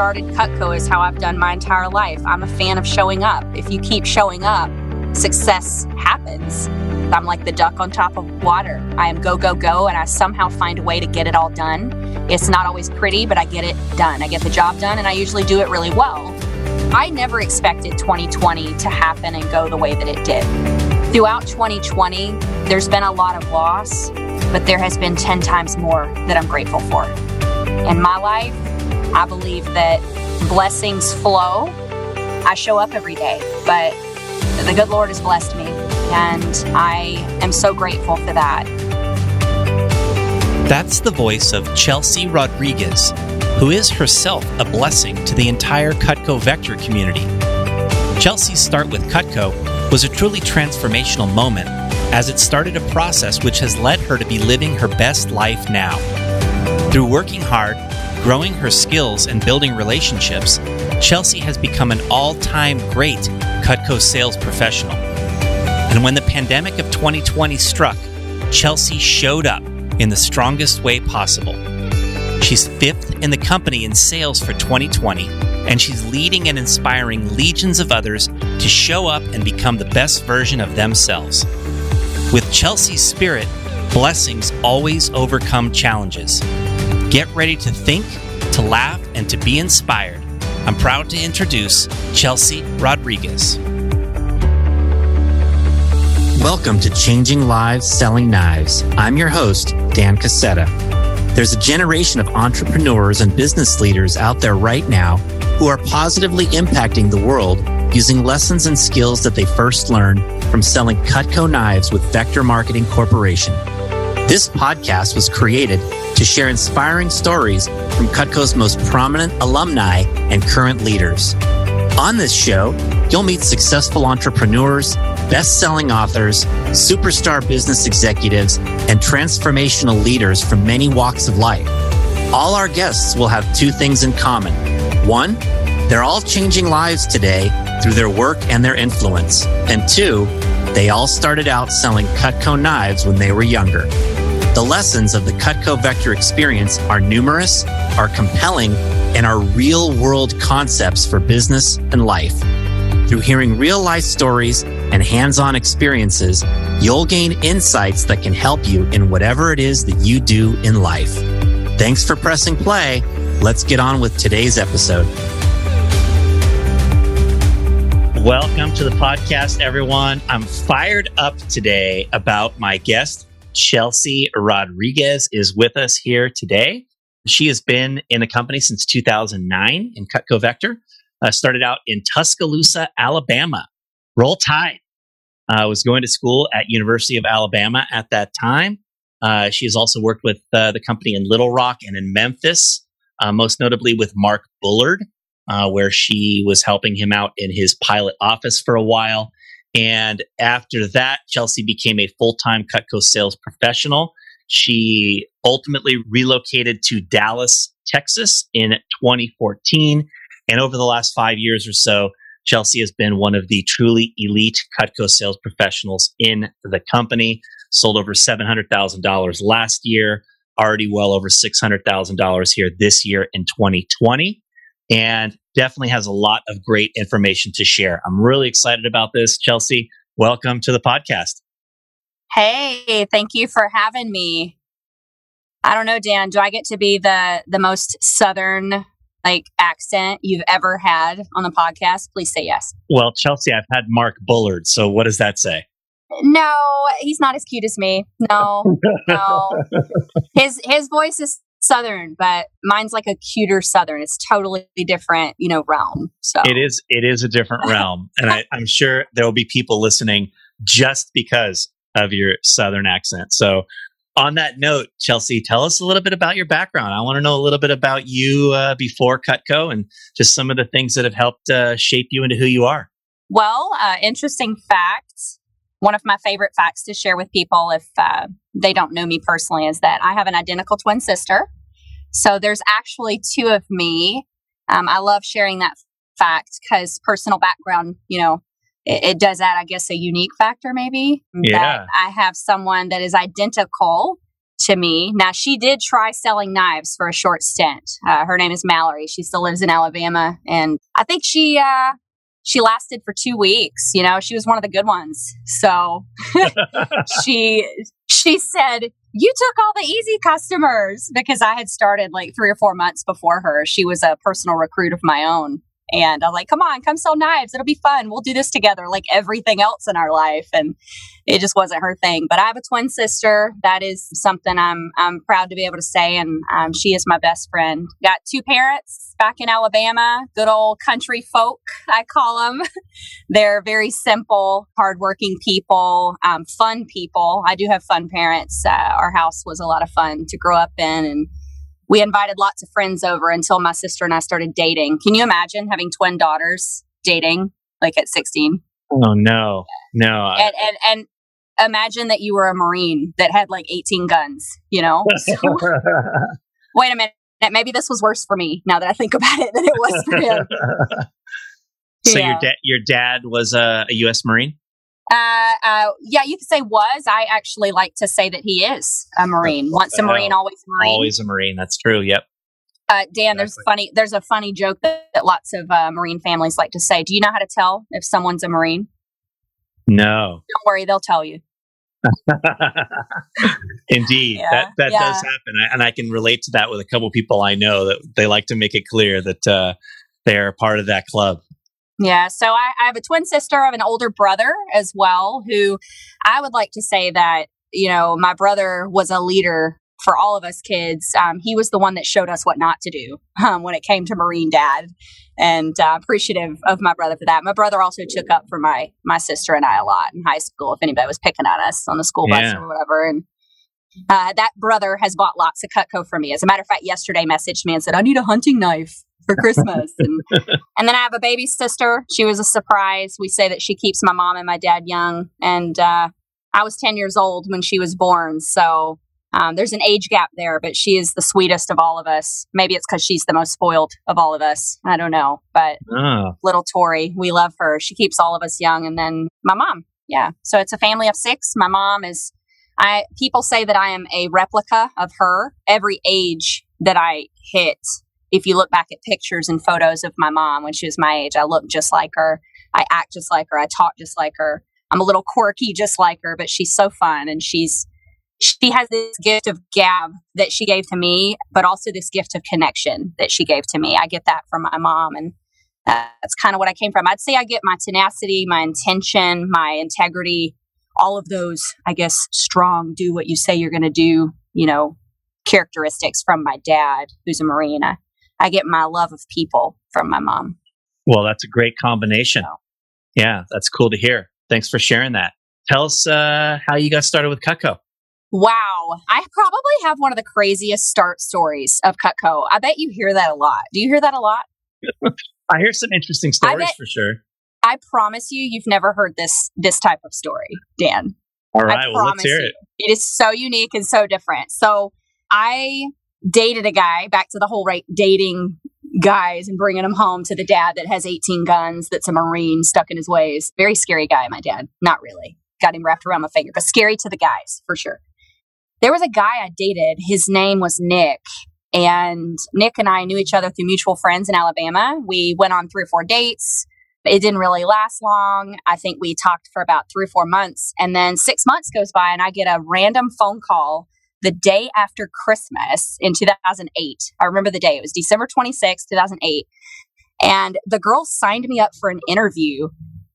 started Cutco is how I've done my entire life. I'm a fan of showing up. If you keep showing up, success happens. I'm like the duck on top of water. I am go, go, go, and I somehow find a way to get it all done. It's not always pretty, but I get it done. I get the job done, and I usually do it really well. I never expected 2020 to happen and go the way that it did. Throughout 2020, there's been a lot of loss, but there has been 10 times more that I'm grateful for. In my life, I believe that blessings flow. I show up every day, but the good Lord has blessed me, and I am so grateful for that. That's the voice of Chelsea Rodriguez, who is herself a blessing to the entire Cutco Vector community. Chelsea's start with Cutco was a truly transformational moment as it started a process which has led her to be living her best life now. Through working hard, growing her skills, and building relationships, Chelsea has become an all time great Cutco sales professional. And when the pandemic of 2020 struck, Chelsea showed up in the strongest way possible. She's fifth in the company in sales for 2020, and she's leading and inspiring legions of others to show up and become the best version of themselves. With Chelsea's spirit, blessings always overcome challenges. Get ready to think, to laugh, and to be inspired. I'm proud to introduce Chelsea Rodriguez. Welcome to Changing Lives Selling Knives. I'm your host, Dan Cassetta. There's a generation of entrepreneurs and business leaders out there right now who are positively impacting the world using lessons and skills that they first learned from selling Cutco knives with Vector Marketing Corporation. This podcast was created to share inspiring stories from Cutco's most prominent alumni and current leaders. On this show, you'll meet successful entrepreneurs, best selling authors, superstar business executives, and transformational leaders from many walks of life. All our guests will have two things in common. One, they're all changing lives today through their work and their influence. And two, they all started out selling Cutco knives when they were younger. The lessons of the Cutco Vector experience are numerous, are compelling, and are real world concepts for business and life. Through hearing real life stories and hands on experiences, you'll gain insights that can help you in whatever it is that you do in life. Thanks for pressing play. Let's get on with today's episode. Welcome to the podcast, everyone. I'm fired up today about my guest. Chelsea Rodriguez is with us here today. She has been in the company since 2009 in Cutco Vector. Uh, started out in Tuscaloosa, Alabama. Roll Tide. Uh, was going to school at University of Alabama at that time. Uh, she has also worked with uh, the company in Little Rock and in Memphis, uh, most notably with Mark Bullard, uh, where she was helping him out in his pilot office for a while. And after that, Chelsea became a full time Cutco sales professional. She ultimately relocated to Dallas, Texas in 2014. And over the last five years or so, Chelsea has been one of the truly elite Cutco sales professionals in the company. Sold over $700,000 last year, already well over $600,000 here this year in 2020 and definitely has a lot of great information to share. I'm really excited about this. Chelsea, welcome to the podcast. Hey, thank you for having me. I don't know, Dan, do I get to be the the most southern like accent you've ever had on the podcast? Please say yes. Well, Chelsea, I've had Mark Bullard, so what does that say? No, he's not as cute as me. No, no. His his voice is southern, but mine's like a cuter southern. It's totally different, you know, realm. So it is it is a different realm. and I, I'm sure there will be people listening just because of your southern accent. So on that note, Chelsea, tell us a little bit about your background. I want to know a little bit about you uh, before Cutco and just some of the things that have helped uh, shape you into who you are. Well, uh, interesting fact. One of my favorite facts to share with people, if uh, they don't know me personally, is that I have an identical twin sister. So there's actually two of me. Um, I love sharing that fact because personal background, you know, it, it, does add, I guess, a unique factor maybe. Yeah. I have someone that is identical to me. Now, she did try selling knives for a short stint. Uh, her name is Mallory. She still lives in Alabama. And I think she, uh, she lasted for two weeks. You know, she was one of the good ones. So she, she said, you took all the easy customers because I had started like three or four months before her. She was a personal recruit of my own. And I was like, come on, come sell knives. It'll be fun. We'll do this together like everything else in our life. And it just wasn't her thing. But I have a twin sister. That is something I'm I'm proud to be able to say. And um, she is my best friend. Got two parents back in Alabama, good old country folk, I call them. They're very simple, hardworking people, um, fun people. I do have fun parents. Uh, our house was a lot of fun to grow up in. And we invited lots of friends over until my sister and I started dating. Can you imagine having twin daughters dating like at 16? Oh no, no. And and and imagine that you were a Marine that had like 18 guns, you know? So, wait a minute. Maybe this was worse for me now that I think about it than it was for him. so yeah. your dad your dad was a, a US Marine? Uh, uh, yeah, you could say was. I actually like to say that he is a Marine. Once a Marine, always a Marine. Always a Marine. That's true. Yep. Uh, Dan, there's funny. There's a funny joke that, that lots of uh, Marine families like to say. Do you know how to tell if someone's a Marine? No. Don't worry, they'll tell you. Indeed, yeah, that that yeah. does happen, I, and I can relate to that with a couple people I know that they like to make it clear that uh, they are part of that club. Yeah, so I, I have a twin sister, I have an older brother as well, who I would like to say that you know my brother was a leader for all of us kids. Um, he was the one that showed us what not to do um, when it came to Marine Dad, and uh, appreciative of my brother for that. My brother also took up for my my sister and I a lot in high school. If anybody was picking on us on the school bus yeah. or whatever, and uh, that brother has bought lots of Cutco for me. As a matter of fact, yesterday messaged me and said, "I need a hunting knife." For Christmas, and, and then I have a baby sister. She was a surprise. We say that she keeps my mom and my dad young, and uh, I was ten years old when she was born. So um, there's an age gap there, but she is the sweetest of all of us. Maybe it's because she's the most spoiled of all of us. I don't know. But oh. little Tori, we love her. She keeps all of us young. And then my mom. Yeah. So it's a family of six. My mom is, I, people say that I am a replica of her. Every age that I hit, if you look back at pictures and photos of my mom when she was my age, I look just like her. I act just like her. I talk just like her. I'm a little quirky just like her, but she's so fun and she's she has this gift of gab that she gave to me, but also this gift of connection that she gave to me. I get that from my mom, and that's kind of what I came from. I'd say I get my tenacity, my intention, my integrity, all of those, I guess, strong, do what you say you're going to do, you know, characteristics from my dad, who's a Marine. I, I get my love of people from my mom. Well, that's a great combination. So. Yeah, that's cool to hear. Thanks for sharing that. Tell us uh, how you got started with Cutco. Wow. I probably have one of the craziest start stories of Cutco. I bet you hear that a lot. Do you hear that a lot? I hear some interesting stories bet, for sure. I promise you, you've never heard this this type of story, Dan. All right, well, let's hear it. You. It is so unique and so different. So I dated a guy, back to the whole right dating guys and bringing them home to the dad that has 18 guns, that's a Marine stuck in his ways. Very scary guy, my dad. Not really. Got him wrapped around my finger, but scary to the guys for sure there was a guy I dated. His name was Nick. And Nick and I knew each other through mutual friends in Alabama. We went on three or four dates. It didn't really last long. I think we talked for about three or four months. And then six months goes by, and I get a random phone call the day after Christmas in 2008. I remember the day. It was December 26, 2008. And the girl signed me up for an interview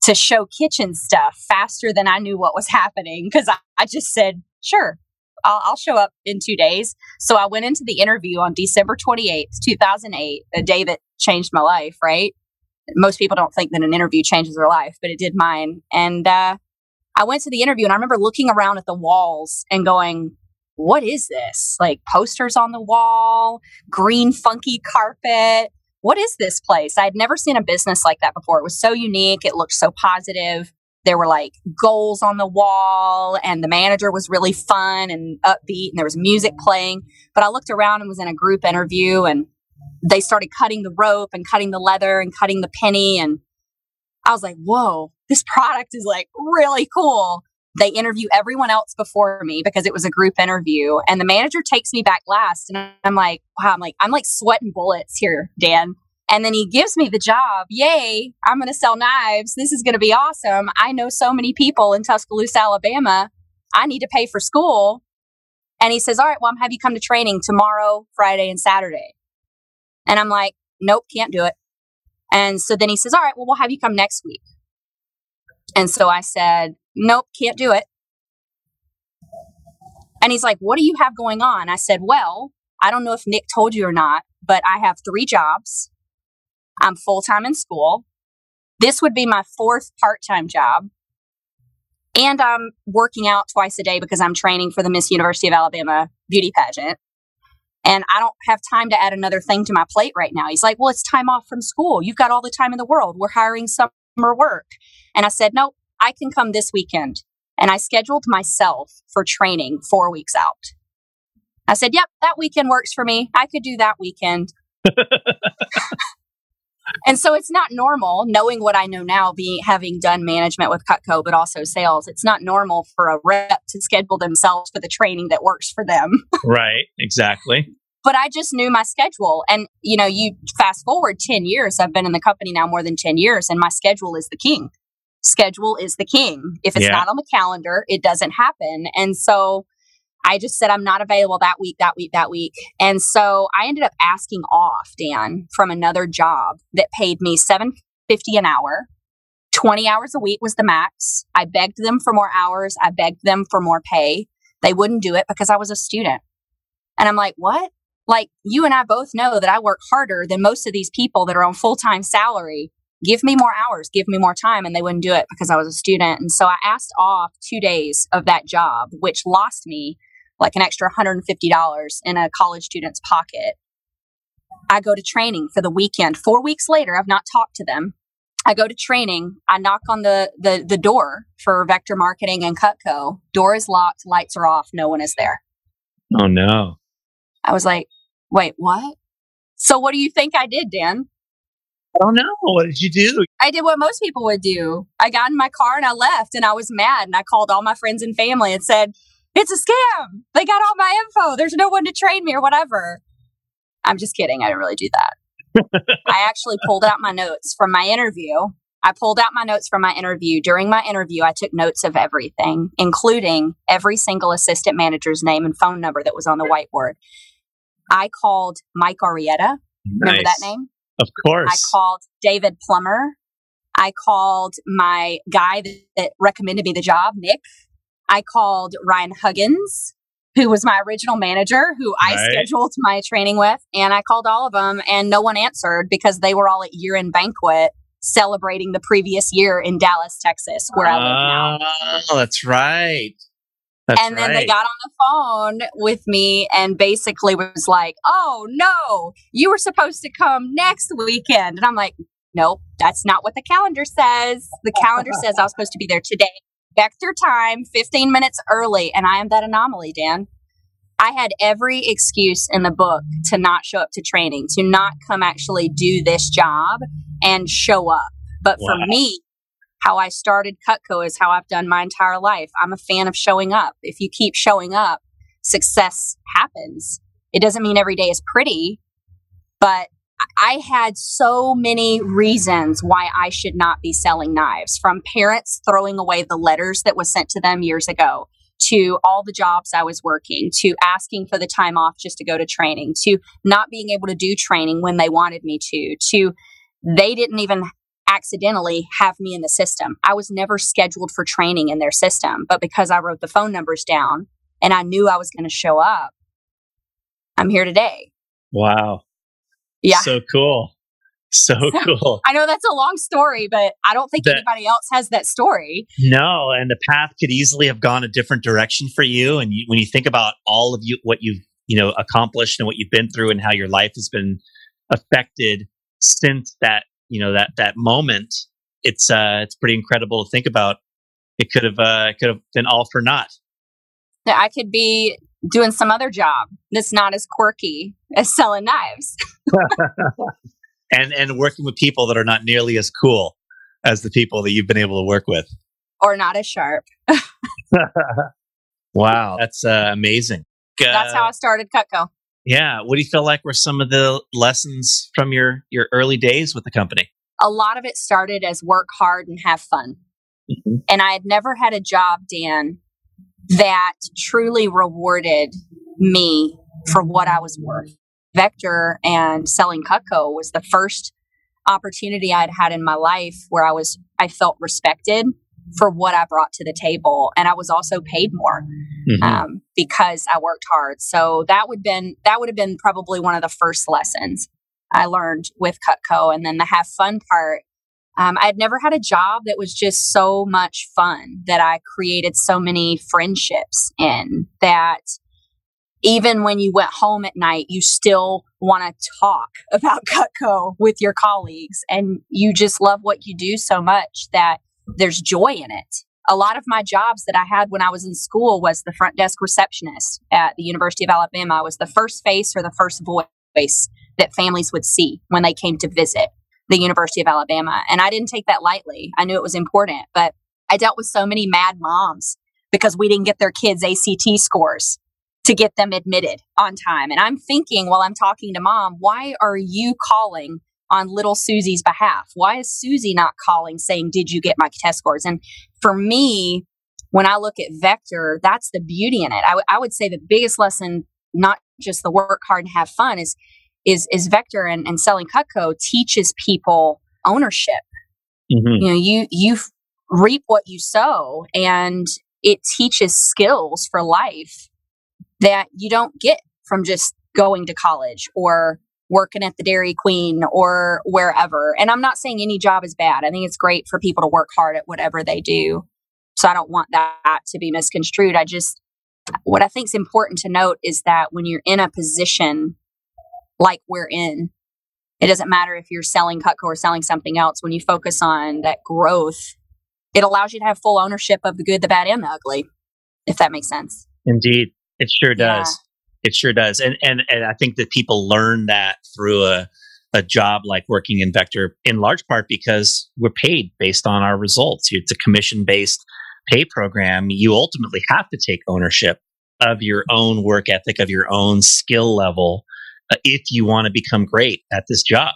to show kitchen stuff faster than I knew what was happening because I, I just said, sure, I'll, I'll show up in two days. So I went into the interview on December 28th, 2008, a day that changed my life, right? Most people don't think that an interview changes their life, but it did mine. And uh, I went to the interview and I remember looking around at the walls and going, what is this? Like posters on the wall, green, funky carpet. What is this place? I had never seen a business like that before. It was so unique. It looked so positive there were like goals on the wall and the manager was really fun and upbeat and there was music playing but i looked around and was in a group interview and they started cutting the rope and cutting the leather and cutting the penny and i was like whoa this product is like really cool They interview everyone else before me because it was a group interview. And the manager takes me back last. And I'm like, wow, I'm like, I'm like sweating bullets here, Dan. And then he gives me the job. Yay, I'm going to sell knives. This is going to be awesome. I know so many people in Tuscaloosa, Alabama. I need to pay for school. And he says, All right, well, I'm have you come to training tomorrow, Friday, and Saturday. And I'm like, Nope, can't do it. And so then he says, All right, well, we'll have you come next week. And so I said, Nope, can't do it. And he's like, What do you have going on? I said, Well, I don't know if Nick told you or not, but I have three jobs. I'm full time in school. This would be my fourth part time job. And I'm working out twice a day because I'm training for the Miss University of Alabama beauty pageant. And I don't have time to add another thing to my plate right now. He's like, Well, it's time off from school. You've got all the time in the world. We're hiring summer work. And I said, Nope, I can come this weekend. And I scheduled myself for training four weeks out. I said, Yep, that weekend works for me. I could do that weekend. and so it's not normal knowing what I know now, being having done management with Cutco, but also sales. It's not normal for a rep to schedule themselves for the training that works for them. right, exactly. But I just knew my schedule. And, you know, you fast forward 10 years, I've been in the company now more than 10 years, and my schedule is the king. Schedule is the king. If it's yeah. not on the calendar, it doesn't happen. And so I just said I'm not available that week, that week, that week. And so I ended up asking off, Dan, from another job that paid me 750 an hour. 20 hours a week was the max. I begged them for more hours. I begged them for more pay. They wouldn't do it because I was a student. And I'm like, what? Like, you and I both know that I work harder than most of these people that are on full time salary. Give me more hours, give me more time. And they wouldn't do it because I was a student. And so I asked off two days of that job, which lost me like an extra $150 in a college student's pocket. I go to training for the weekend. Four weeks later, I've not talked to them. I go to training. I knock on the, the, the door for Vector Marketing and Cutco. Door is locked, lights are off, no one is there. Oh no. I was like, wait, what? So what do you think I did, Dan? I don't know. What did you do? I did what most people would do. I got in my car and I left and I was mad and I called all my friends and family and said, it's a scam. They got all my info. There's no one to train me or whatever. I'm just kidding. I didn't really do that. I actually pulled out my notes from my interview. I pulled out my notes from my interview. During my interview, I took notes of everything, including every single assistant manager's name and phone number that was on the whiteboard. I called Mike Arietta. Remember nice. that name? Of course. I called David Plummer. I called my guy that, recommended me the job, Nick. I called Ryan Huggins, who was my original manager, who I scheduled my training with, and I called all of them, and no one answered because they were all at year end banquet celebrating the previous year in Dallas, Texas, where I live now. Oh, that's right. That's and then right. they got on the phone with me and basically was like, "Oh no, you were supposed to come next weekend," and I'm like, "Nope, that's not what the calendar says. The calendar says I was supposed to be there today Back Vector time 15 minutes early, and I am that anomaly, Dan. I had every excuse in the book to not show up to training, to not come actually do this job and show up. But wow. for me, how I started Cutco is how I've done my entire life. I'm a fan of showing up. If you keep showing up, success happens. It doesn't mean every day is pretty, but I had so many reasons why I should not be selling knives from parents throwing away the letters that was sent to them years ago to all the jobs I was working to asking for the time off just to go to training to not being able to do training when they wanted me to to they didn't even accidentally have me in the system. I was never scheduled for training in their system, but because I wrote the phone numbers down and I knew I was going to show up, I'm here today. Wow. Yeah. So cool. So cool. I know that's a long story, but I don't think that, anybody else has that story. No, and the path could easily have gone a different direction for you. And you, when you think about all of you, what you've you know accomplished and what you've been through, and how your life has been affected since that you know that that moment, it's uh it's pretty incredible to think about. It could have uh it could have been all for naught. I could be doing some other job that's not as quirky as selling knives. and and working with people that are not nearly as cool as the people that you've been able to work with. Or not as sharp. wow, that's uh, amazing. Uh, that's how I started Cutco. Yeah. What do you feel like were some of the lessons from your your early days with the company? A lot of it started as work hard and have fun. Mm-hmm. And I had never had a job, Dan, that truly rewarded me for what I was worth. Vector and selling Cutco was the first opportunity I'd had in my life where I was I felt respected for what I brought to the table, and I was also paid more mm-hmm. um, because I worked hard. So that would been that would have been probably one of the first lessons I learned with Cutco, and then the have fun part. Um, I had never had a job that was just so much fun that I created so many friendships in that even when you went home at night, you still want to talk about Cutco with your colleagues. And you just love what you do so much that there's joy in it. A lot of my jobs that I had when I was in school was the front desk receptionist at the University of Alabama. I was the first face or the first voice that families would see when they came to visit the University of Alabama. And I didn't take that lightly. I knew it was important, but I dealt with so many mad moms because we didn't get their kids' ACT scores to get them admitted on time. And I'm thinking while I'm talking to mom, why are you calling on little Susie's behalf? Why is Susie not calling saying, Did you get my test scores? And for me, when I look at Vector, that's the beauty in it. I, w- I would say the biggest lesson, not just the work hard and have fun, is is is Vector and, and selling Cutco teaches people ownership. Mm-hmm. You know, you you reap what you sow, and it teaches skills for life that you don't get from just going to college or working at the Dairy Queen or wherever. And I'm not saying any job is bad. I think it's great for people to work hard at whatever they do. So I don't want that to be misconstrued. I just, what I think is important to note is that when you're in a position like we're in, it doesn't matter if you're selling Cutco or selling something else. When you focus on that growth, it allows you to have full ownership of the good, the bad, and the ugly, if that makes sense. Indeed. It sure does. It sure does. And, and and I think that people learn that through a a job like working in Vector in large part because we're paid based on our results. It's a commission based pay program. You ultimately have to take ownership of your own work ethic, of your own skill level, uh, if you want to become great at this job.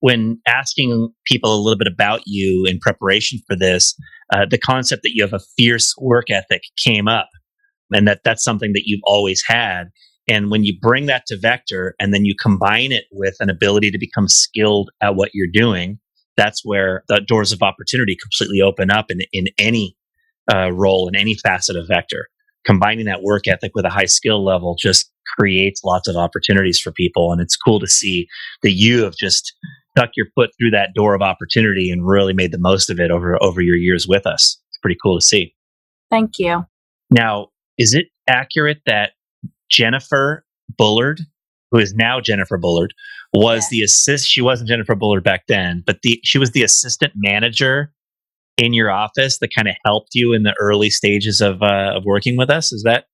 When asking people a little bit about you in preparation for this, uh, the concept that you have a fierce work ethic came up and that that's something that you've always had. And when you bring that to Vector and then you combine it with an ability to become skilled at what you're doing, that's where the doors of opportunity completely open up in, in any uh, role, in any facet of Vector. Combining that work ethic with a high skill level just creates lots of opportunities for people. And it's cool to see that you have just stuck your foot through that door of opportunity and really made the most of it over, over your years with us. It's pretty cool to see. Thank you. Now, is it accurate that Jennifer Bullard, who is now Jennifer Bullard, was yeah. the assist? She wasn't Jennifer Bullard back then, but the she was the assistant manager in your office that kind of helped you in the early stages of uh, of working with us. Is that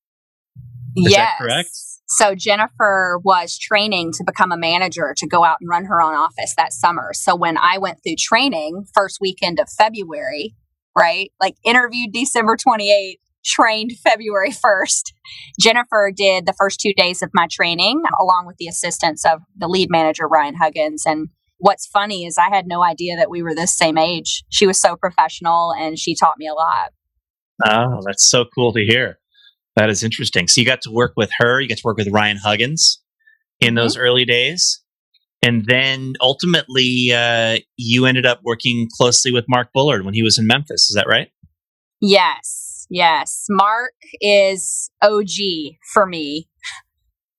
is yes. that correct? So Jennifer was training to become a manager to go out and run her own office that summer. So when I went through training first weekend of February, right? Like interviewed December 28th, trained February 1st. Jennifer did the first two days of my training along with the assistance of the lead manager, Ryan Huggins. And what's funny is I had no idea that we were this same age. She was so professional and she taught me a lot. Oh, that's so cool to hear. That is interesting. So you got to work with her, you got to work with Ryan Huggins in mm-hmm. those early days. And then ultimately, uh, you ended up working closely with Mark Bullard when he was in Memphis. Is that right? Yes. Yes. Mark is OG for me.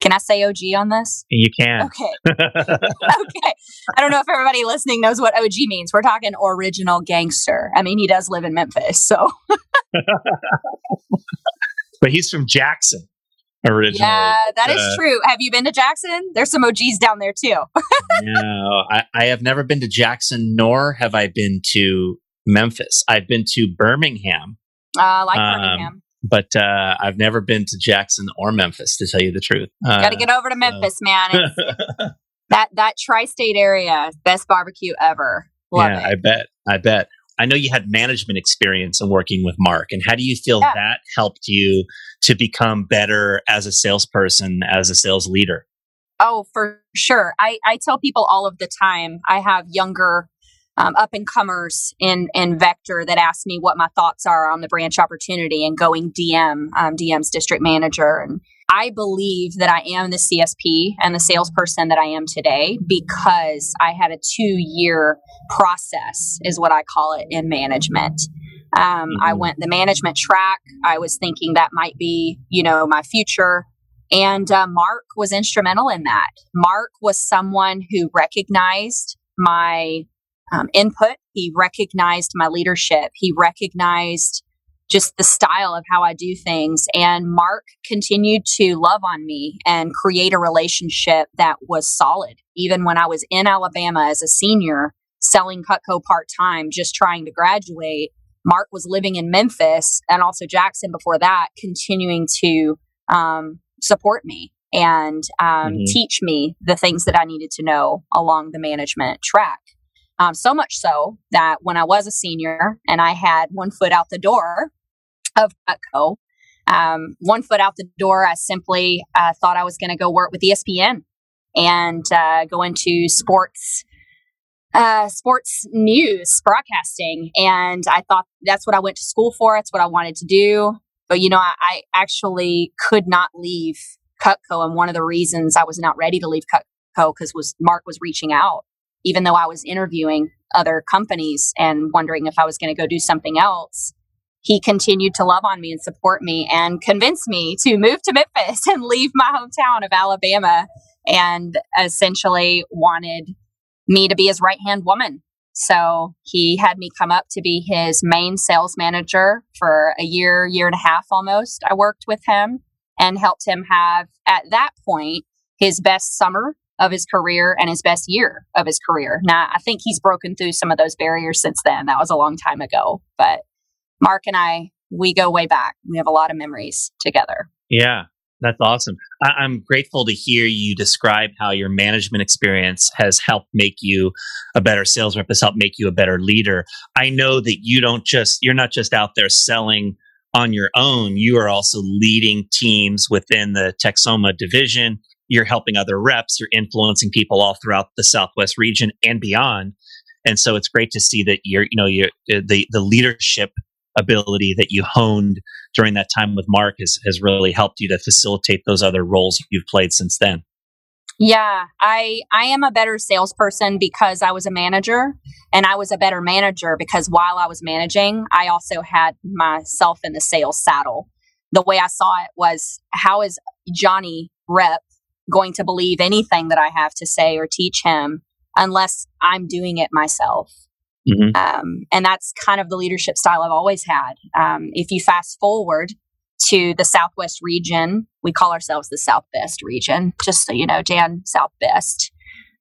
Can I say OG on this? You can. Okay. okay. I don't know if everybody listening knows what OG means. We're talking original gangster. I mean, he does live in Memphis, so. but he's from Jackson originally. Yeah, that uh, is true. Have you been to Jackson? There's some OGs down there too. no, I, I have never been to Jackson, nor have I been to Memphis. I've been to Birmingham uh, like um, Birmingham. But uh, I've never been to Jackson or Memphis, to tell you the truth. Uh, Got to get over to Memphis, man. that that tri-state area, best barbecue ever. Love yeah, it. I bet. I bet. I know you had management experience in working with Mark, and how do you feel yeah. that helped you to become better as a salesperson, as a sales leader? Oh, for sure. I, I tell people all of the time. I have younger um, up and comers in in Vector that asked me what my thoughts are on the branch opportunity and going DM, um, DM's district manager, and I believe that I am the CSP and the salesperson that I am today because I had a two year process, is what I call it in management. Um, mm-hmm. I went the management track. I was thinking that might be, you know, my future. And uh, Mark was instrumental in that. Mark was someone who recognized my um, input. He recognized my leadership. He recognized just the style of how I do things. And Mark continued to love on me and create a relationship that was solid. Even when I was in Alabama as a senior, selling Cutco part time, just trying to graduate, Mark was living in Memphis and also Jackson before that, continuing to um, support me and um, mm-hmm. teach me the things that I needed to know along the management track. Um, so much so that when I was a senior and I had one foot out the door of Cutco, um, one foot out the door, I simply uh, thought I was going to go work with ESPN and uh, go into sports. Uh, sports news broadcasting. And I thought that's what I went to school for. That's what I wanted to do. But, you know, I, I actually could not leave Cutco. And one of the reasons I was not ready to leave Cutco because was Mark was reaching out even though I was interviewing other companies and wondering if I was going to go do something else, he continued to love on me and support me and convince me to move to Memphis and leave my hometown of Alabama and essentially wanted me to be his right hand woman. So he had me come up to be his main sales manager for a year, year and a half almost. I worked with him and helped him have, at that point, his best summer of his career and his best year of his career. Now, I think he's broken through some of those barriers since then. That was a long time ago. But Mark and I, we go way back. We have a lot of memories together. Yeah, that's awesome. I- am grateful to hear you describe how your management experience has helped make you a better sales rep, has helped make you a better leader. I know that you don't just, you're not just out there selling on your own. You are also leading teams within the Texoma division you're helping other reps, you're influencing people all throughout the Southwest region and beyond. And so it's great to see that you're, you know, you're, uh, the the leadership ability that you honed during that time with Mark has has really helped you to facilitate those other roles you've played since then. Yeah, I I am a better salesperson because I was a manager and I was a better manager because while I was managing, I also had myself in the sales saddle. The way I saw it was how is Johnny rep going to believe anything that I have to say or teach him unless I'm doing it myself. Mm-hmm. Um, and that's kind of the leadership style I've always had. Um, if you fast forward to the Southwest region, we call ourselves the Southwest region, just so you know, Dan Southwest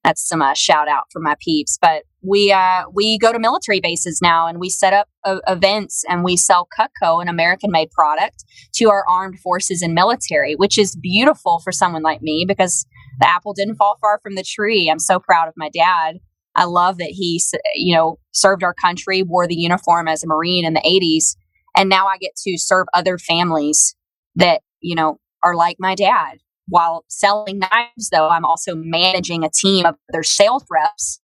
that's some uh, shout out for my peeps. But we uh, we go to military bases now and we set up uh, events and we sell Cutco, an American made product, to our armed forces and military, which is beautiful for someone like me because the apple didn't fall far from the tree. I'm so proud of my dad. I love that he, you know, served our country, wore the uniform as a Marine in the 80s, and now I get to serve other families that you know are like my dad while selling knives, though, I'm also managing a team of other sales reps.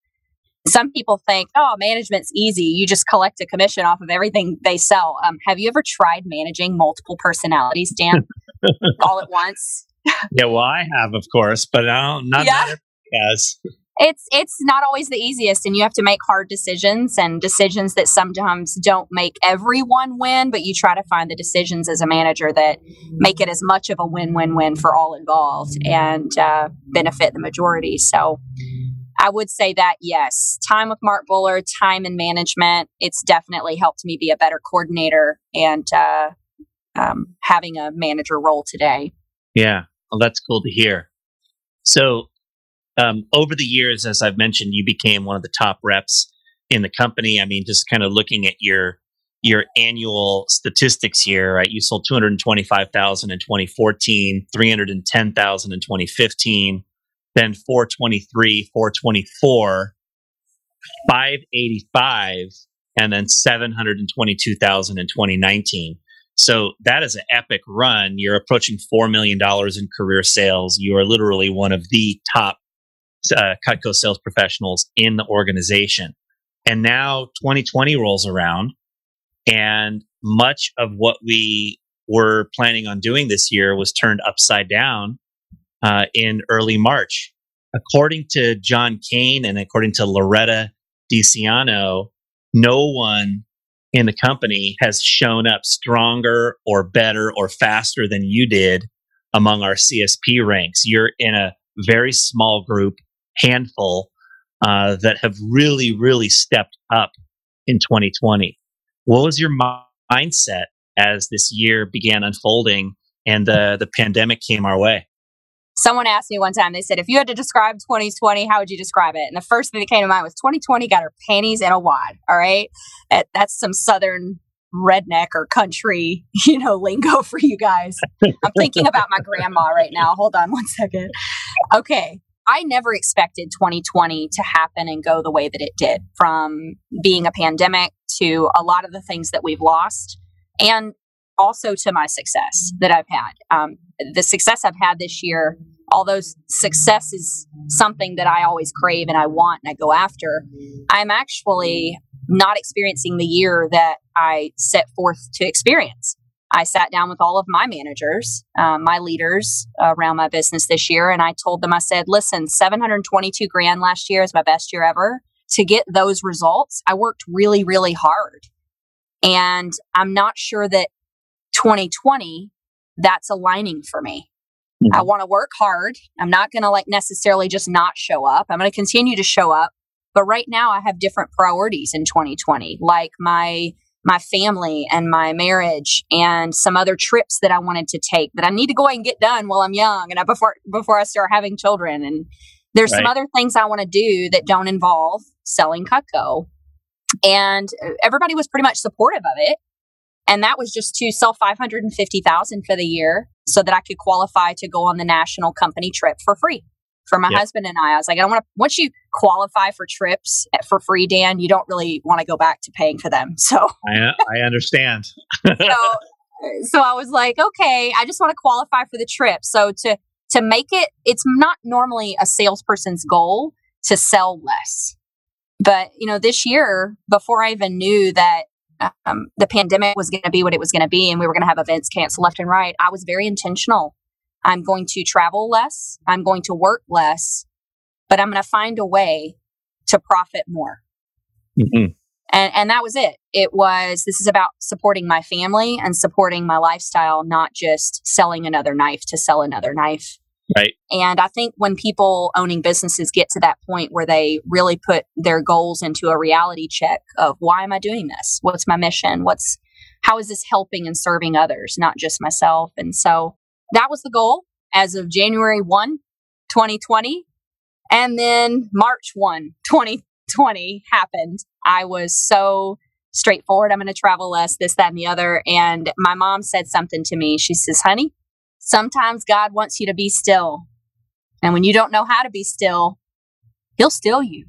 Some people think, oh, management's easy. You just collect a commission off of everything they sell. Um, have you ever tried managing multiple personalities, Dan, all at once? yeah, well, I have, of course, but I don't, not, yeah. has it's it's not always the easiest and you have to make hard decisions and decisions that sometimes don't make everyone win but you try to find the decisions as a manager that make it as much of a win-win-win for all involved and uh, benefit the majority so i would say that yes time with mark bullard time in management it's definitely helped me be a better coordinator and uh, um, having a manager role today yeah well that's cool to hear so um, over the years, as I've mentioned, you became one of the top reps in the company. I mean, just kind of looking at your your annual statistics here, right? You sold 225,000 in 2014, 310,000 in 2015, then 423, 424, 585, and then 722,000 in 2019. So that is an epic run. You're approaching $4 million in career sales. You are literally one of the top uh, Cutco sales professionals in the organization. And now 2020 rolls around and much of what we were planning on doing this year was turned upside down uh, in early March. According to John Kane and according to Loretta DiCiano, no one in the company has shown up stronger or better or faster than you did among our CSP ranks. You're in a very small group, handful, uh, that have really, really stepped up in 2020. What was your mindset as this year began unfolding and the, the pandemic came our way? Someone asked me one time, they said, if you had to describe 2020, how would you describe it? And the first thing that came to mind was 2020 got her panties in a wad. All right. That's some Southern redneck or country, you know, lingo for you guys. I'm thinking about my grandma right now. Hold on one second. Okay. I never expected 2020 to happen and go the way that it did from being a pandemic to a lot of the things that we've lost and also to my success that I've had. Um, the success I've had this year, although success is something that I always crave and I want and I go after, I'm actually not experiencing the year that I set forth to experience. I sat down with all of my managers, uh, my leaders around my business this year, and I told them, I said, listen, 722 grand last year is my best year ever. To get those results, I worked really, really hard. And I'm not sure that 2020, that's aligning for me. Mm-hmm. I want to work hard. I'm not going to like necessarily just not show up. I'm going to continue to show up. But right now I have different priorities in 2020, like my my family and my marriage and some other trips that I wanted to take that I need to go ahead and get done while I'm young and I, before before I start having children. And there's right. some other things I want to do that don't involve selling Cutco. And uh, everybody was pretty much supportive of it. And that was just to sell 550,000 for the year so that I could qualify to go on the national company trip for free for my yep. husband and I. I was like, I don't want to, once you qualify for trips eh, for free, Dan, you don't really want to go back to paying for them. So I, uh, I understand. so, so I was like, okay, I just want to qualify for the trip. So to, to make it, it's not normally a salesperson's goal to sell less. But, you know, this year, before I even knew that um, the pandemic was going to be what it was going to be and we were going to have events canceled left and right, I was very intentional. I'm going to travel less. I'm going to work less, but I'm going to find a way to profit more. Mm-hmm. And, and that was it. It was, this is about supporting my family and supporting my lifestyle, not just selling another knife to sell another knife. Right. And I think when people owning businesses get to that point where they really put their goals into a reality check of why am I doing this? What's my mission? What's how is this helping and serving others, not just myself? And so that was the goal as of January 1, 2020. And then March 1, 2020 happened. I was so straightforward. I'm going to travel less, this, that, and the other. And my mom said something to me. She says, honey, Sometimes God wants you to be still. And when you don't know how to be still, He'll still you.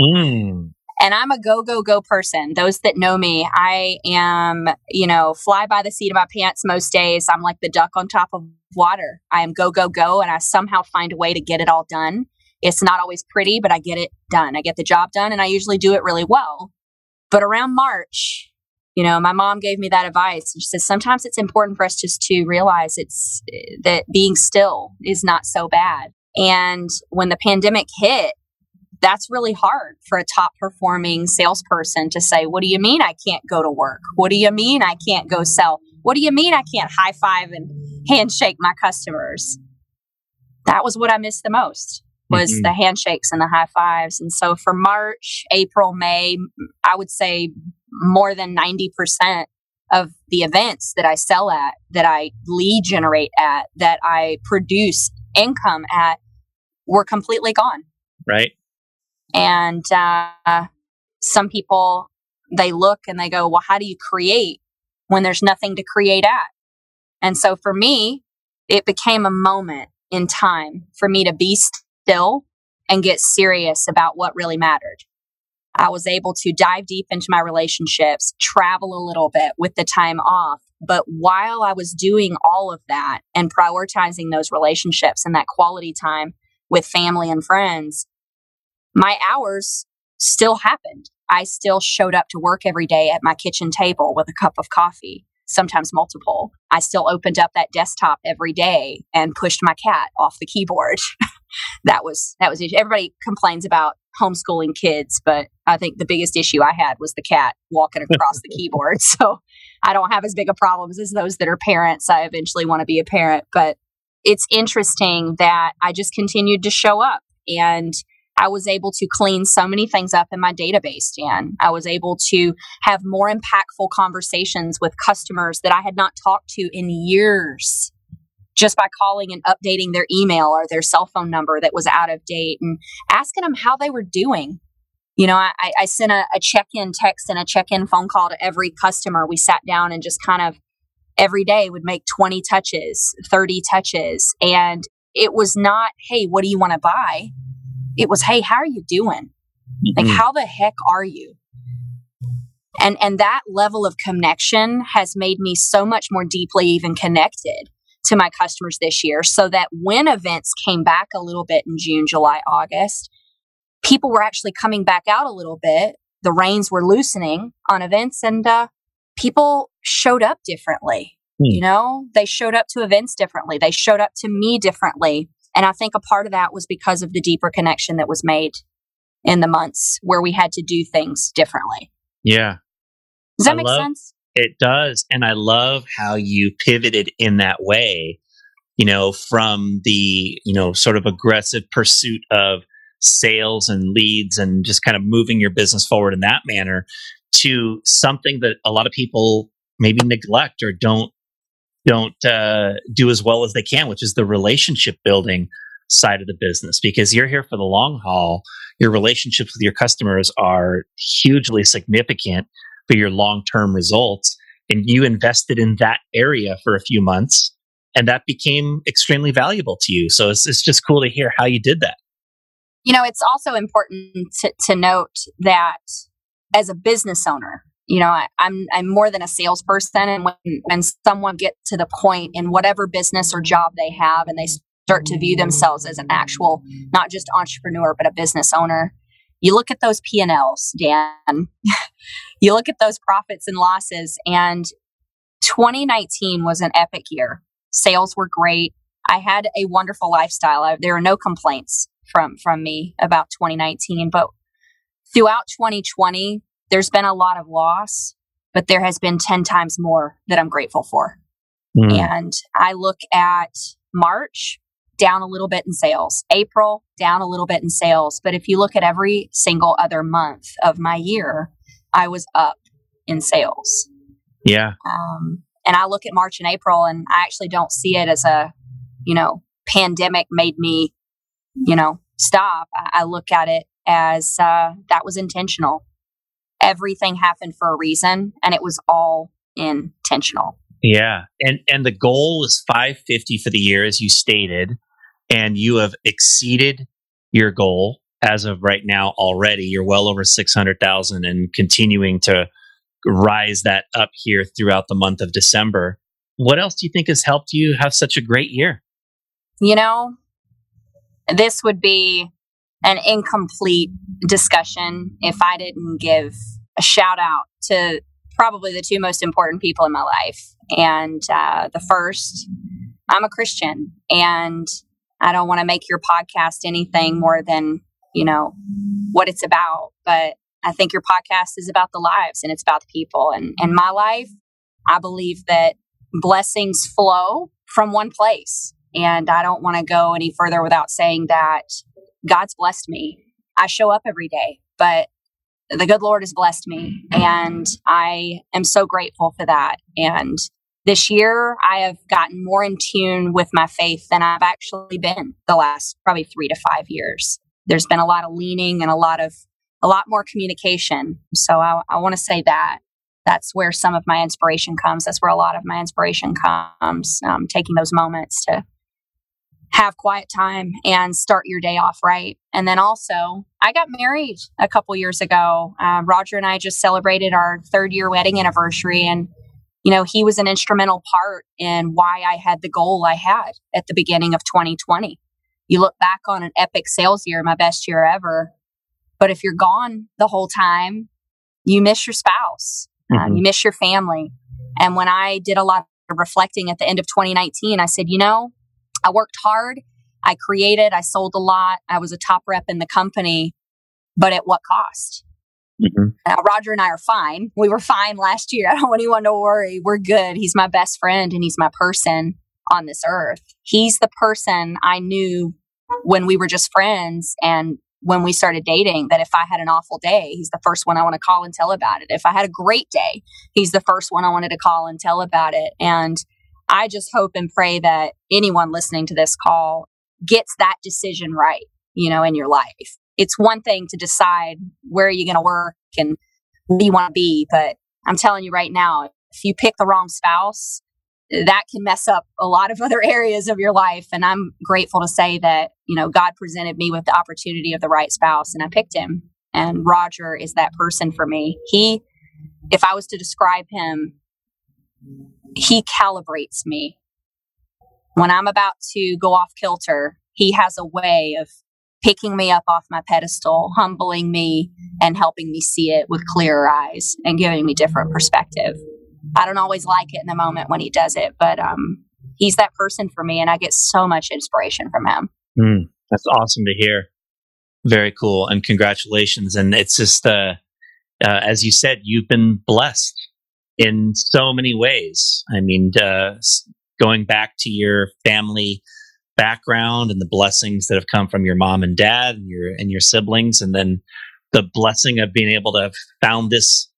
mm. And I'm a go, go, go person. Those that know me, I am, you know, fly by the seat of my pants most days. I'm like the duck on top of water. I am go, go, go. And I somehow find a way to get it all done. It's not always pretty, but I get it done. I get the job done and I usually do it really well. But around March, you know, my mom gave me that advice. She says sometimes it's important for us just to realize it's that being still is not so bad. And when the pandemic hit, that's really hard for a top performing salesperson to say, What do you mean I can't go to work? What do you mean I can't go sell? What do you mean I can't high five and handshake my customers? That was what I missed the most was mm-hmm. the handshakes and the high fives. And so for March, April, May, I would say more than 90% of the events that I sell at, that I lead generate at, that I produce income at were completely gone. Right. And uh, some people, they look and they go, well, how do you create when there's nothing to create at? And so for me, it became a moment in time for me to be still and get serious about what really mattered. I was able to dive deep into my relationships, travel a little bit with the time off. But while I was doing all of that and prioritizing those relationships and that quality time with family and friends, my hours still happened. I still showed up to work every day at my kitchen table with a cup of coffee, sometimes multiple. I still opened up that desktop every day and pushed my cat off the keyboard. that was that was everybody complains about homeschooling kids, but I think the biggest issue I had was the cat walking across the keyboard. So I don't have as big a problems as those that are parents. I eventually want to be a parent, but it's interesting that I just continued to show up and I was able to clean so many things up in my database, Dan. I was able to have more impactful conversations with customers that I had not talked to in years just by calling and updating their email or their cell phone number that was out of date and asking them how they were doing. You know, I, I sent a, a check in text and a check in phone call to every customer. We sat down and just kind of every day would make 20 touches, 30 touches. And it was not, hey, what do you want to buy? It was, hey, how are you doing? Mm-hmm. Like, how the heck are you? And, and that level of connection has made me so much more deeply even connected to my customers this year so that when events came back a little bit in June, July, August, people were actually coming back out a little bit. The reins were loosening on events and uh, people showed up differently. Hmm. You know, they showed up to events differently. They showed up to me differently. And I think a part of that was because of the deeper connection that was made in the months where we had to do things differently. Yeah. Does that I make love, sense? It does. And I love how you pivoted in that way, you know, from the, you know, sort of aggressive pursuit of sales and leads and just kind of moving your business forward in that manner to something that a lot of people maybe neglect or don't don't uh, do as well as they can, which is the relationship building side of the business. Because you're here for the long haul, your relationships with your customers are hugely significant for your long term results. And you invested in that area for a few months and that became extremely valuable to you. So it's, it's just cool to hear how you did that. You know, it's also important to, to note that as a business owner, you know, I, am I'm, I'm more than a salesperson. And when, when someone gets to the point in whatever business or job they have and they start to view themselves as an actual, not just entrepreneur, but a business owner, you look at those P&Ls, Dan, you look at those profits and losses and 2019 was an epic year. Sales were great. I had a wonderful lifestyle. I, there are no complaints from from me about 2019, but throughout 2020, there's been a lot of loss, but there has been 10 times more that I'm grateful for. Mm. And I look at March down a little bit in sales, April down a little bit in sales. But if you look at every single other month of my year, I was up in sales. Yeah. Um, and I look at March and April and I actually don't see it as a, you know, pandemic made me, you know, stop. I, I look at it as uh, that was intentional. Everything happened for a reason and it was all intentional. Yeah. And and the goal is 550 for the year as you stated and you have exceeded your goal as of right now already. You're well over 600,000 and continuing to rise that up here throughout the month of December. What else do you think has helped you have such a great year? You know, this would be an incomplete discussion if I didn't give a shout out to probably the two most important people in my life. And uh, the first, I'm a Christian, and I don't want to make your podcast anything more than, you know, what it's about. But I think your podcast is about the lives and it's about the people. And in my life, I believe that blessings flow from one place. And I don't want to go any further without saying that God's blessed me. I show up every day, but the good Lord has blessed me. And I am so grateful for that. And this year, I have gotten more in tune with my faith than I've actually been the last probably three to five years. There's been a lot of leaning and a lot of a lot more communication. So I, I want to say that that's where some of my inspiration comes. That's where a lot of my inspiration comes. Um, taking those moments to have quiet time and start your day off right. And then also, I got married a couple years ago. Uh, Roger and I just celebrated our third year wedding anniversary. And, you know, he was an instrumental part in why I had the goal I had at the beginning of 2020. You look back on an epic sales year, my best year ever. But if you're gone the whole time, you miss your spouse, uh, mm-hmm. you miss your family. And when I did a lot of reflecting at the end of 2019, I said, you know, I worked hard. I created, I sold a lot. I was a top rep in the company, but at what cost? Mm-hmm. Now, Roger and I are fine. We were fine last year. I don't want anyone to worry. We're good. He's my best friend and he's my person on this earth. He's the person I knew when we were just friends and when we started dating that if I had an awful day, he's the first one I want to call and tell about it. If I had a great day, he's the first one I wanted to call and tell about it. And I just hope and pray that anyone listening to this call gets that decision right, you know, in your life. It's one thing to decide where you're going to work and where you want to be, but I'm telling you right now, if you pick the wrong spouse, that can mess up a lot of other areas of your life. And I'm grateful to say that, you know, God presented me with the opportunity of the right spouse and I picked him. And Roger is that person for me. He, if I was to describe him, he calibrates me. When I'm about to go off kilter, he has a way of picking me up off my pedestal, humbling me, and helping me see it with clearer eyes and giving me different perspective. I don't always like it in the moment when he does it, but um, he's that person for me, and I get so much inspiration from him. Mm, that's awesome to hear. Very cool, and congratulations. And it's just, uh, uh, as you said, you've been blessed in so many ways. I mean, uh, going back to your family background and the blessings that have come from your mom and dad and your and your siblings, and then the blessing of being able to have found this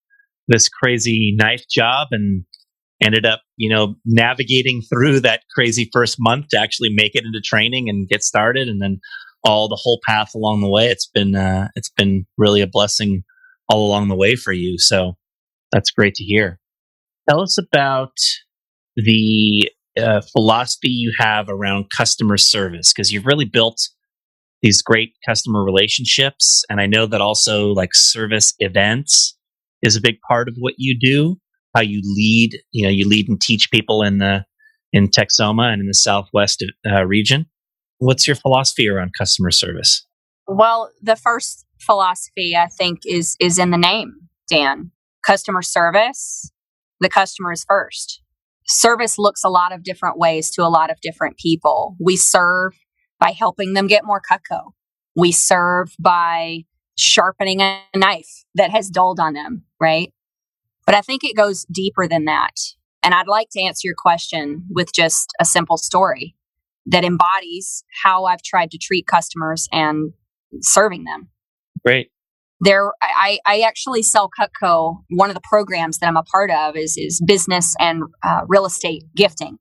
this crazy knife job and ended up, you know, navigating through that crazy first month to actually make it into training and get started, and then all the whole path along the way. It's been uh, it's been really a blessing all along the way for you. So that's great to hear. Tell us about the uh, philosophy you have around customer service because you've really built these great customer relationships, and I know that also like service events is a big part of what you do. How you lead, you know, you lead and teach people in the in Texoma and in the Southwest uh, region. What's your philosophy around customer service? Well, the first philosophy I think is is in the name, Dan. Customer service. The customer is first. Service looks a lot of different ways to a lot of different people. We serve by helping them get more Cutco. We serve by sharpening a knife that has dulled on them, right? But I think it goes deeper than that. And I'd like to answer your question with just a simple story that embodies how I've tried to treat customers and serving them. Great. There, I, I actually sell Cutco. One of the programs that I'm a part of is is business and uh, real estate gifting,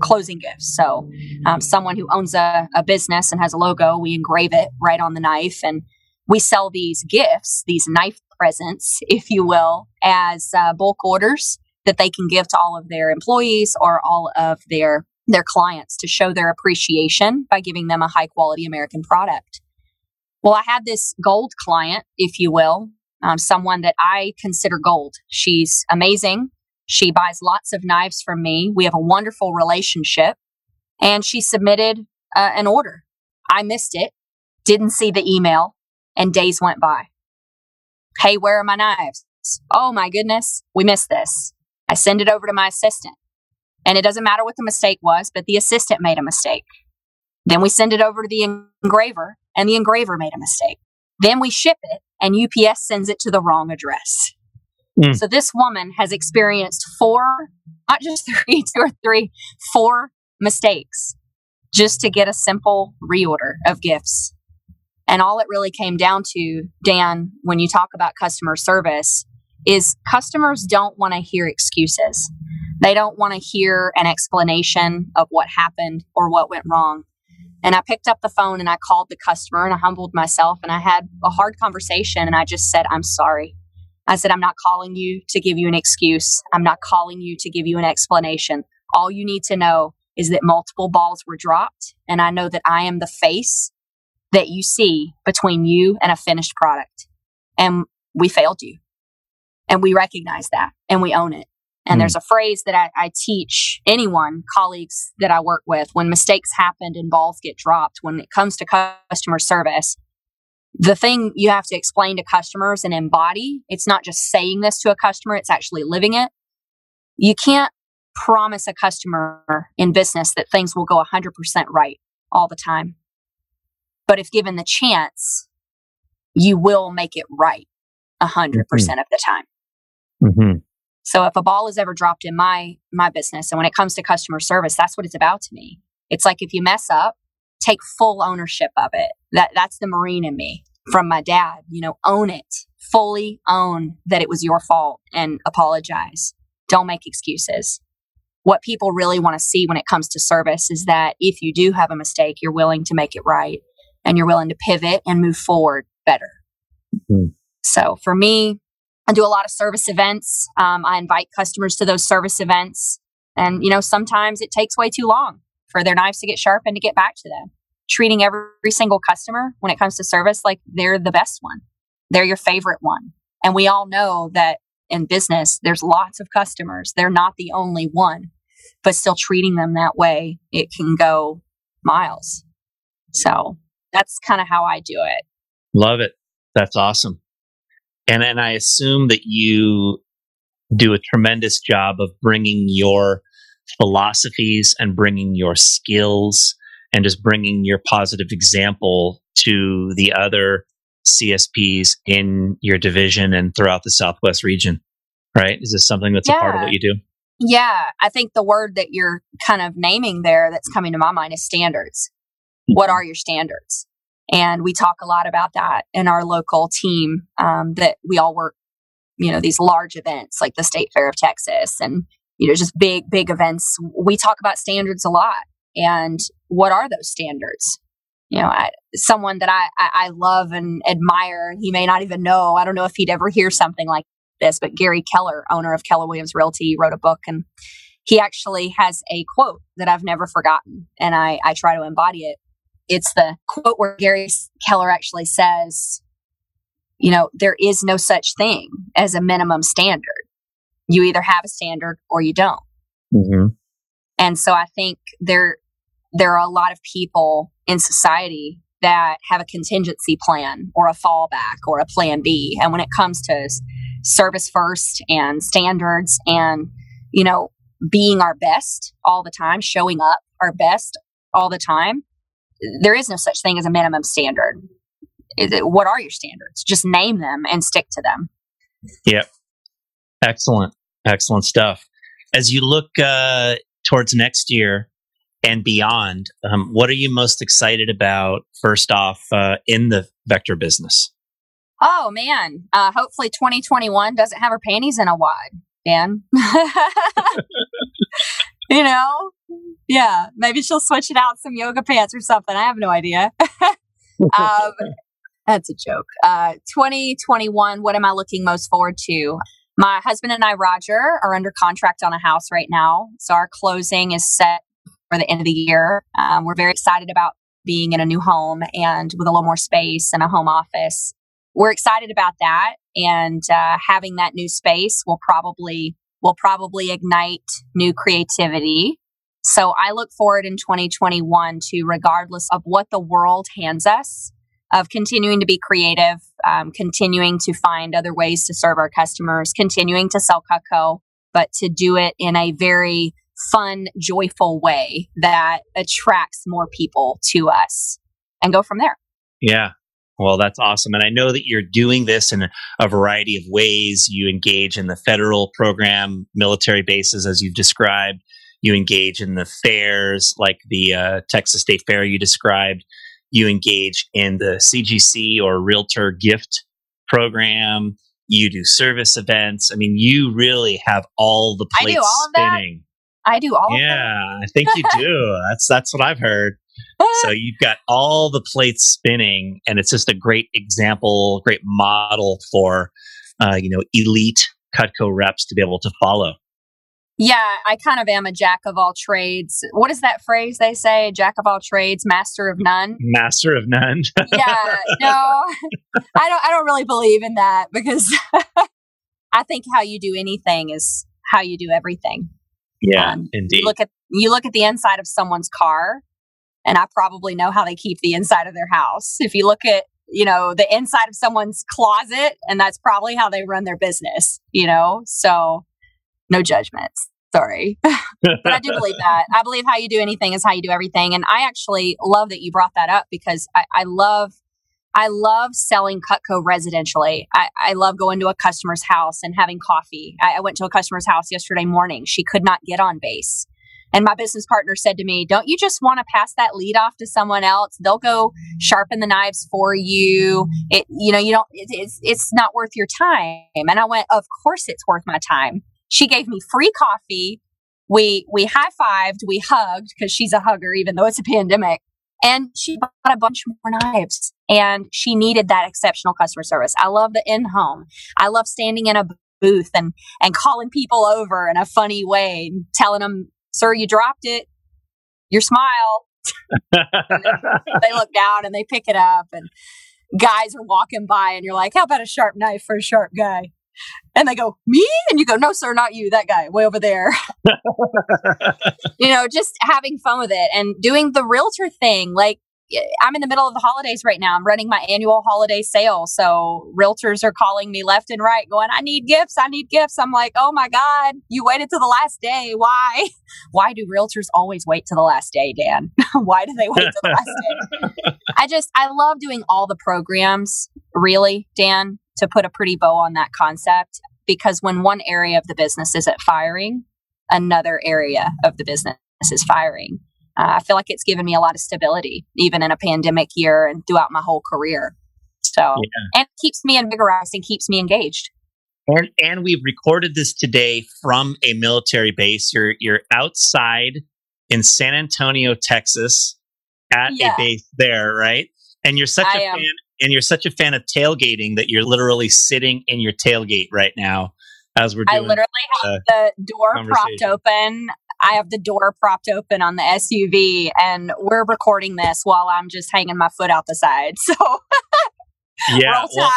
closing gifts. So, um, someone who owns a, a business and has a logo, we engrave it right on the knife, and we sell these gifts, these knife presents, if you will, as uh, bulk orders that they can give to all of their employees or all of their their clients to show their appreciation by giving them a high quality American product. Well, I had this gold client, if you will, um, someone that I consider gold. She's amazing. She buys lots of knives from me. We have a wonderful relationship. And she submitted uh, an order. I missed it, didn't see the email, and days went by. Hey, where are my knives? Oh my goodness, we missed this. I send it over to my assistant. And it doesn't matter what the mistake was, but the assistant made a mistake. Then we send it over to the engraver, and the engraver made a mistake. Then we ship it, and UPS sends it to the wrong address. Mm. So this woman has experienced four, not just three, two or three, four mistakes just to get a simple reorder of gifts. And all it really came down to, Dan, when you talk about customer service, is customers don't want to hear excuses. They don't want to hear an explanation of what happened or what went wrong. And I picked up the phone and I called the customer and I humbled myself and I had a hard conversation and I just said, I'm sorry. I said, I'm not calling you to give you an excuse. I'm not calling you to give you an explanation. All you need to know is that multiple balls were dropped. And I know that I am the face that you see between you and a finished product. And we failed you. And we recognize that and we own it. And mm. there's a phrase that I, I, teach anyone, colleagues that I work with, when mistakes happen and balls get dropped, when it comes to customer service, the thing you have to explain to customers and embody, it's not just saying this to a customer, it's actually living it. You can't promise a customer in business that things will go 100% right all the time. But if given the chance, you will make it right 100% mm hmm of the time. Mm-hmm. So if a ball is ever dropped in my my business and when it comes to customer service, that's what it's about to me. It's like if you mess up, take full ownership of it. That that's the marine in me from my dad, you know, own it. Fully own that it was your fault and apologize. Don't make excuses. What people really want to see when it comes to service is that if you do have a mistake, you're willing to make it right and you're willing to pivot and move forward better. Mm-hmm. So for me, I do a lot of service events. Um, I invite customers to those service events. And, you know, sometimes it takes way too long for their knives to get sharp and to get back to them. Treating every single customer when it comes to service like they're the best one, they're your favorite one. And we all know that in business, there's lots of customers. They're not the only one, but still treating them that way, it can go miles. So that's kind of how I do it. Love it. That's awesome. And then I assume that you do a tremendous job of bringing your philosophies and bringing your skills and just bringing your positive example to the other CSPs in your division and throughout the Southwest region, right? Is this something that's yeah. a part of what you do? Yeah, I think the word that you're kind of naming there that's coming to my mind is standards. Mm-hmm. What are your standards? And we talk a lot about that in our local team um, that we all work, you know, these large events like the State Fair of Texas and, you know, just big, big events. We talk about standards a lot. And what are those standards? You know, I, someone that I, I, I love and admire, he may not even know. I don't know if he'd ever hear something like this, but Gary Keller, owner of Keller Williams Realty, wrote a book and he actually has a quote that I've never forgotten. And I, I try to embody it it's the quote where Gary Keller actually says, you know, there is no such thing as a minimum standard. You either have a standard or you don't. Mm-hmm. And so I think there there are a lot of people in society that have a contingency plan or a fallback or a plan B. And when it comes to service first and standards and, you know, being our best all the time, showing up our best all the time, there is no such thing as a minimum standard. It, what are your standards? Just name them and stick to them. Yep. Excellent. Excellent stuff. As you look uh, towards next year and beyond, um, what are you most excited about, first off, uh, in the Vector business? Oh, man. Uh, hopefully 2021 doesn't have her panties in a wad, Dan. you know, yeah, maybe she'll switch it out some yoga pants or something. I have no idea. um, that's a joke. Uh, 2021, what am I looking most forward to? My husband and I, Roger, are under contract on a house right now. So our closing is set for the end of the year. Um, we're very excited about being in a new home and with a little more space and a home office. We're excited about that. And uh, having that new space will probably will probably ignite new creativity so I look forward in 2021 to, regardless of what the world hands us, of continuing to be creative, um, continuing to find other ways to serve our customers, continuing to sell Cutco, but to do it in a very fun, joyful way that attracts more people to us and go from there. Yeah. Well, that's awesome. And I know that you're doing this in a variety of ways. You engage in the federal program, military bases, as you've described you engage in the fairs like the uh, Texas State Fair you described. You engage in the CGC or Realtor gift program. You do service events. I mean, you really have all the plates all spinning. I do all of them. yeah, I think you do. that's that's what I've heard. so you've got all the plates spinning, and it's just a great example, great model for uh, you know elite Cutco reps to be able to follow. Yeah, I kind of am a jack of all trades. What is that phrase they say? Jack of all trades, master of none. Master of none. yeah, no, I don't. I don't really believe in that because I think how you do anything is how you do everything. Yeah, um, indeed. You look at you look at the inside of someone's car, and I probably know how they keep the inside of their house. If you look at you know the inside of someone's closet, and that's probably how they run their business. You know, so no judgments. Sorry. but I do believe that. I believe how you do anything is how you do everything. And I actually love that you brought that up because I, I love I love selling Cutco residentially. I, I, love going to a customer's house and having coffee. I, I, went to a customer's house yesterday morning. She could not get on base. And my business partner said to me, Don't you just want to pass that lead off to someone else? They'll go sharpen the knives for you. It, you know, you don't, it, it's, it's not worth your time. And I went, Of course it's worth my time. She gave me free coffee. We, we high fived, we hugged because she's a hugger, even though it's a pandemic. And she bought a bunch more knives and she needed that exceptional customer service. I love the in home. I love standing in a booth and, and calling people over in a funny way and telling them, sir, you dropped it. Your smile. they look down and they pick it up and guys are walking by and you're like, how about a sharp knife for a sharp guy? And they go, Me? And you go, No, sir, not you, that guy way over there. you know, just having fun with it and doing the realtor thing. Like, I'm in the middle of the holidays right now. I'm running my annual holiday sale. So realtors are calling me left and right, going, I need gifts. I need gifts. I'm like, oh my God, you waited to the last day. Why? Why do realtors always wait to the last day, Dan? Why do they wait to the last day? I just, I love doing all the programs, really, Dan to put a pretty bow on that concept because when one area of the business isn't firing, another area of the business is firing. Uh, I feel like it's given me a lot of stability, even in a pandemic year and throughout my whole career. So, yeah. and keeps me invigorated and keeps me engaged. And and we've recorded this today from a military base. You're you're outside in San Antonio, Texas, at yeah. a base there, right? And you're such I a am. fan and you're such a fan of tailgating that you're literally sitting in your tailgate right now as we're doing. I literally have the door propped open. I have the door propped open on the SUV, and we're recording this while I'm just hanging my foot out the side. So, yeah, well,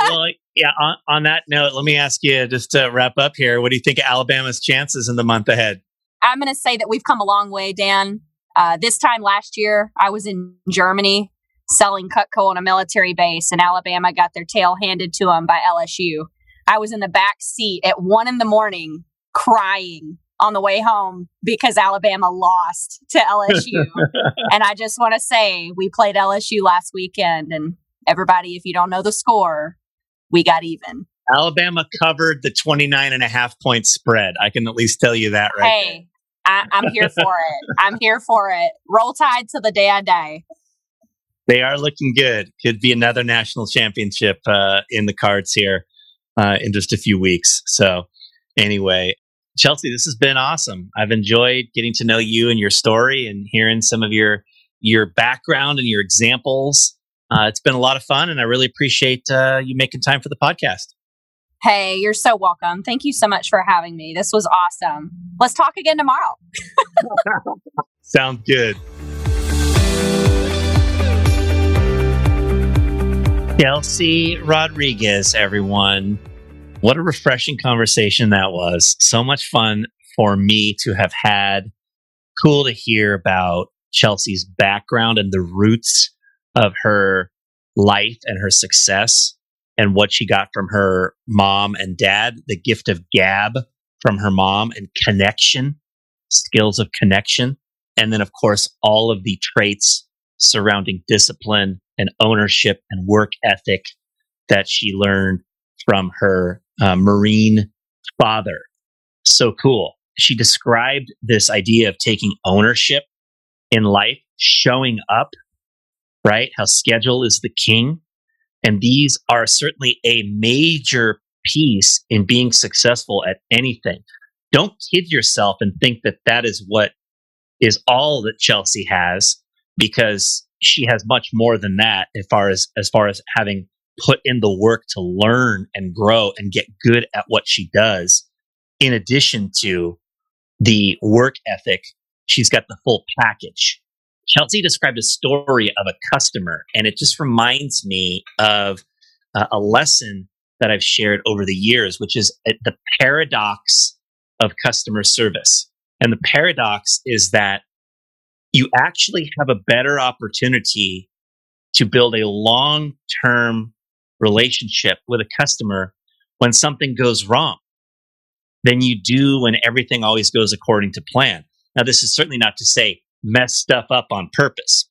well, yeah. On, on that note, let me ask you just to wrap up here. What do you think of Alabama's chances in the month ahead? I'm going to say that we've come a long way, Dan. Uh, this time last year, I was in Germany selling Cutco on a military base, and Alabama got their tail handed to them by LSU. I was in the back seat at one in the morning crying on the way home because Alabama lost to LSU. and I just want to say we played LSU last weekend, and everybody, if you don't know the score, we got even. Alabama covered the 29 and a half point spread. I can at least tell you that right Hey, I, I'm here for it. I'm here for it. Roll tide till the day I die they are looking good. Could be another national championship uh, in the cards here uh, in just a few weeks. So, anyway, Chelsea, this has been awesome. I've enjoyed getting to know you and your story and hearing some of your your background and your examples. Uh, it's been a lot of fun, and I really appreciate uh, you making time for the podcast. Hey, you're so welcome. Thank you so much for having me. This was awesome. Let's talk again tomorrow. Sounds good. Chelsea Rodriguez, everyone. What a refreshing conversation that was. So much fun for me to have had. Cool to hear about Chelsea's background and the roots of her life and her success and what she got from her mom and dad, the gift of gab from her mom and connection, skills of connection. And then, of course, all of the traits surrounding discipline and ownership and work ethic that she learned from her uh, Marine father. So cool. She described this idea of taking ownership in life, showing up, right? How schedule is the king. And these are certainly a major piece in being successful at anything. Don't kid yourself and think that that is what is all that Chelsea has because she has much more than that as far as as far as having put in the work to learn and grow and get good at what she does. in addition to the work ethic, she's got the full package. Chelsea described a story of a customer, and it just reminds me of uh, a lesson that I've shared over the years, which is uh, the paradox of customer service. And the paradox is that you actually have a better opportunity to build a long term relationship with a customer when something goes wrong than you do when everything always goes according to plan. Now, this is certainly not to say mess stuff up on purpose.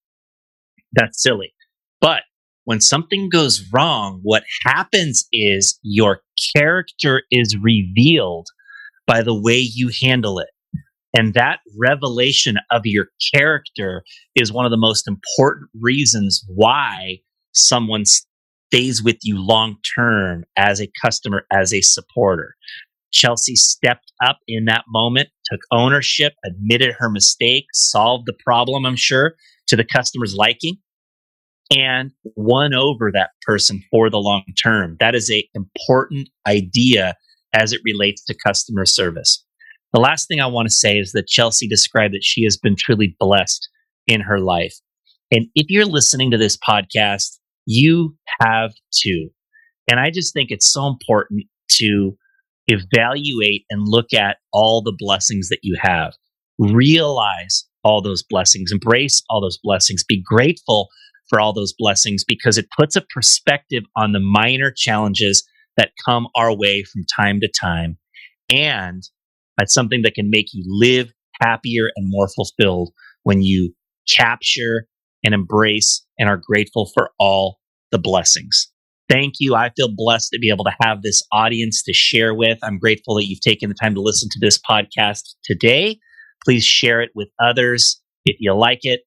That's silly. But when something goes wrong, what happens is your character is revealed by the way you handle it. And that revelation of your character is one of the most important reasons why someone stays with you long term as a customer, as a supporter. Chelsea stepped up in that moment, took ownership, admitted her mistake, solved the problem, I'm sure, to the customer's liking, and won over that person for the long term. That is a important idea as it relates to customer service. The last thing I want to say is that Chelsea described that she has been truly blessed in her life. And if you're listening to this podcast, you have too. And I just think it's so important to evaluate and look at all the blessings that you have. Realize all those blessings, embrace all those blessings, be grateful for all those blessings because it puts a perspective on the minor challenges that come our way from time to time. And that's something that can make you live happier and more fulfilled when you capture and embrace and are grateful for all the blessings. Thank you. I feel blessed to be able to have this audience to share with. I'm grateful that you've taken the time to listen to this podcast today. Please share it with others if you like it.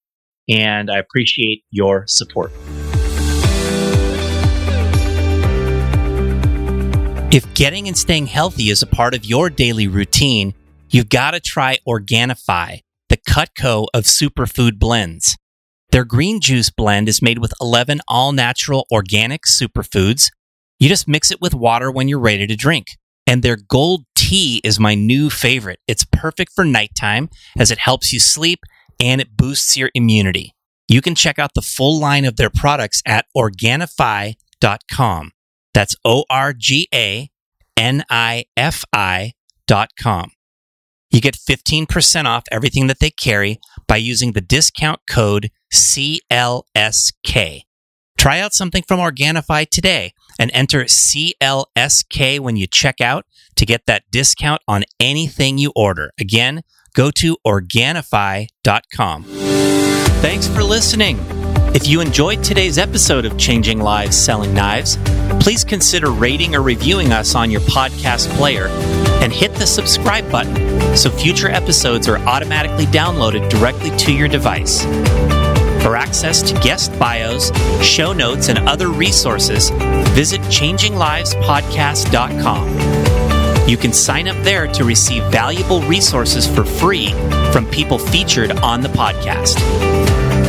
And I appreciate your support. If getting and staying healthy is a part of your daily routine, you've got to try Organifi, the Cutco of superfood blends. Their green juice blend is made with 11 all natural organic superfoods. You just mix it with water when you're ready to drink. And their gold tea is my new favorite. It's perfect for nighttime as it helps you sleep and it boosts your immunity. You can check out the full line of their products at Organifi.com. That's O R G A N I F I dot com. You get 15% off everything that they carry by using the discount code CLSK. Try out something from Organifi today and enter CLSK when you check out to get that discount on anything you order. Again, go to Organifi.com. Thanks for listening. If you enjoyed today's episode of Changing Lives Selling Knives, please consider rating or reviewing us on your podcast player and hit the subscribe button so future episodes are automatically downloaded directly to your device. For access to guest bios, show notes, and other resources, visit changinglivespodcast.com. You can sign up there to receive valuable resources for free from people featured on the podcast.